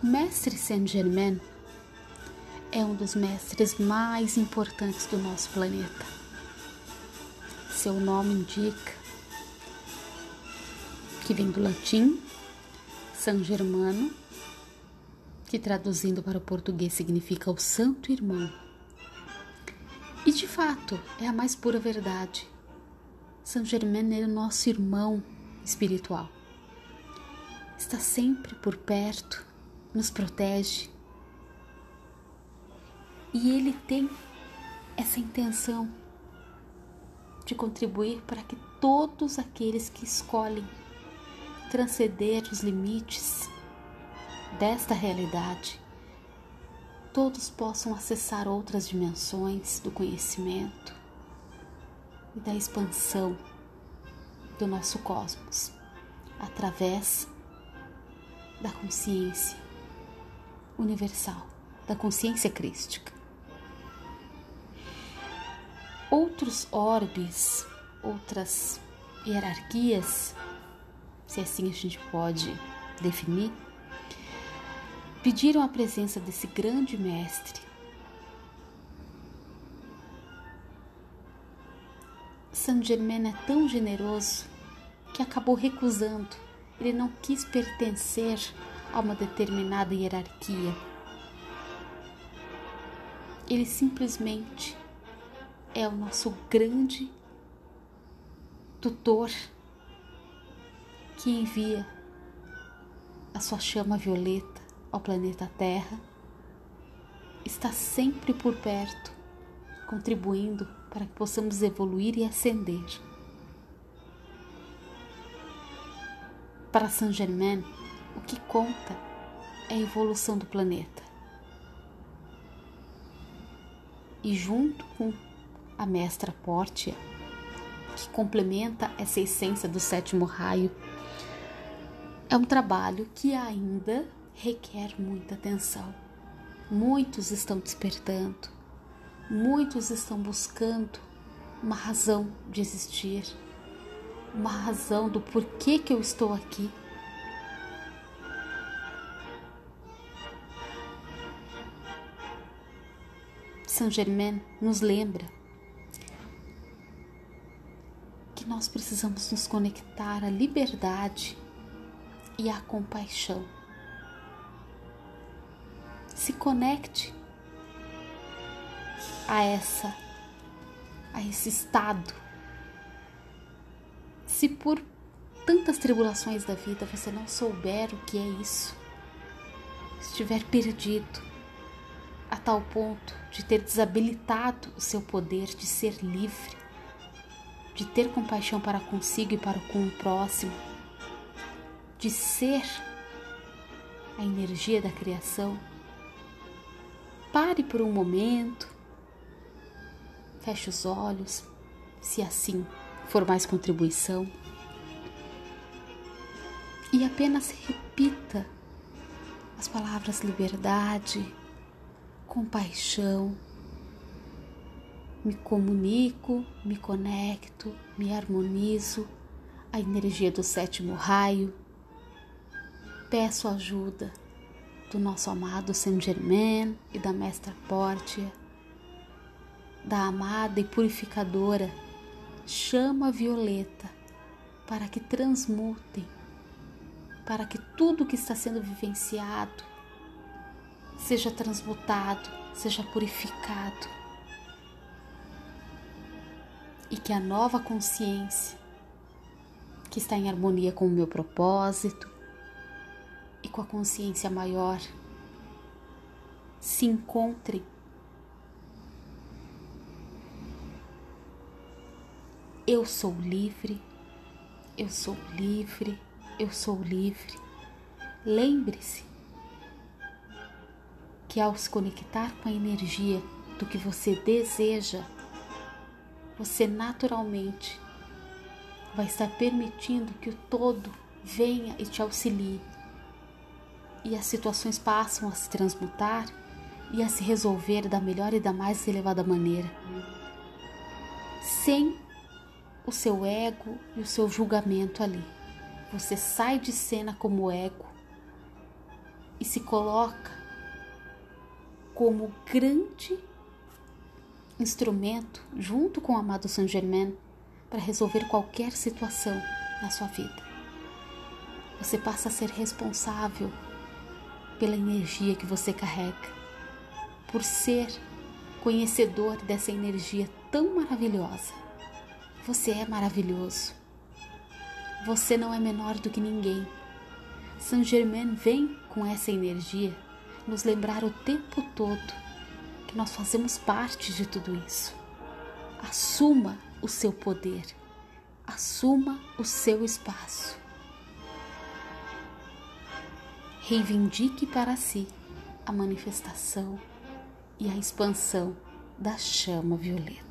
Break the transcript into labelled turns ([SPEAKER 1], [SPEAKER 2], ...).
[SPEAKER 1] Mestre Saint-Germain é um dos mestres mais importantes do nosso planeta. Seu nome indica que vem do latim San Germano, que traduzindo para o português significa o Santo Irmão. E de fato é a mais pura verdade. São Germain é o nosso irmão espiritual. Está sempre por perto, nos protege. E ele tem essa intenção de contribuir para que todos aqueles que escolhem transcender os limites desta realidade, todos possam acessar outras dimensões do conhecimento e da expansão do nosso cosmos através da consciência universal, da consciência crística. Outros orbes, outras hierarquias, se assim a gente pode definir, pediram a presença desse grande mestre. Saint Germain é tão generoso que acabou recusando. Ele não quis pertencer a uma determinada hierarquia. Ele simplesmente é o nosso grande tutor que envia a sua chama violeta ao planeta Terra, está sempre por perto, contribuindo para que possamos evoluir e ascender. Para Saint Germain, o que conta é a evolução do planeta. E junto com a mestra Portia, que complementa essa essência do sétimo raio, é um trabalho que ainda requer muita atenção. Muitos estão despertando, muitos estão buscando uma razão de existir, uma razão do porquê que eu estou aqui. Saint Germain nos lembra que nós precisamos nos conectar à liberdade e a compaixão. Se conecte a essa a esse estado. Se por tantas tribulações da vida você não souber o que é isso, estiver perdido a tal ponto de ter desabilitado o seu poder de ser livre, de ter compaixão para consigo e para com o próximo, de ser a energia da criação, pare por um momento, feche os olhos, se assim for mais contribuição, e apenas repita as palavras liberdade, compaixão. Me comunico, me conecto, me harmonizo, a energia do sétimo raio peço ajuda do nosso amado Saint Germain e da Mestra Portia, da amada e purificadora chama violeta, para que transmutem, para que tudo que está sendo vivenciado seja transmutado, seja purificado. E que a nova consciência, que está em harmonia com o meu propósito, e com a consciência maior se encontrem. Eu sou livre, eu sou livre, eu sou livre. Lembre-se que ao se conectar com a energia do que você deseja, você naturalmente vai estar permitindo que o todo venha e te auxilie e as situações passam a se transmutar e a se resolver da melhor e da mais elevada maneira, sem o seu ego e o seu julgamento ali. Você sai de cena como ego e se coloca como grande instrumento junto com o amado Saint Germain para resolver qualquer situação na sua vida. Você passa a ser responsável pela energia que você carrega, por ser conhecedor dessa energia tão maravilhosa. Você é maravilhoso. Você não é menor do que ninguém. Saint Germain vem com essa energia nos lembrar o tempo todo que nós fazemos parte de tudo isso. Assuma o seu poder, assuma o seu espaço. Reivindique para si a manifestação e a expansão da chama violeta.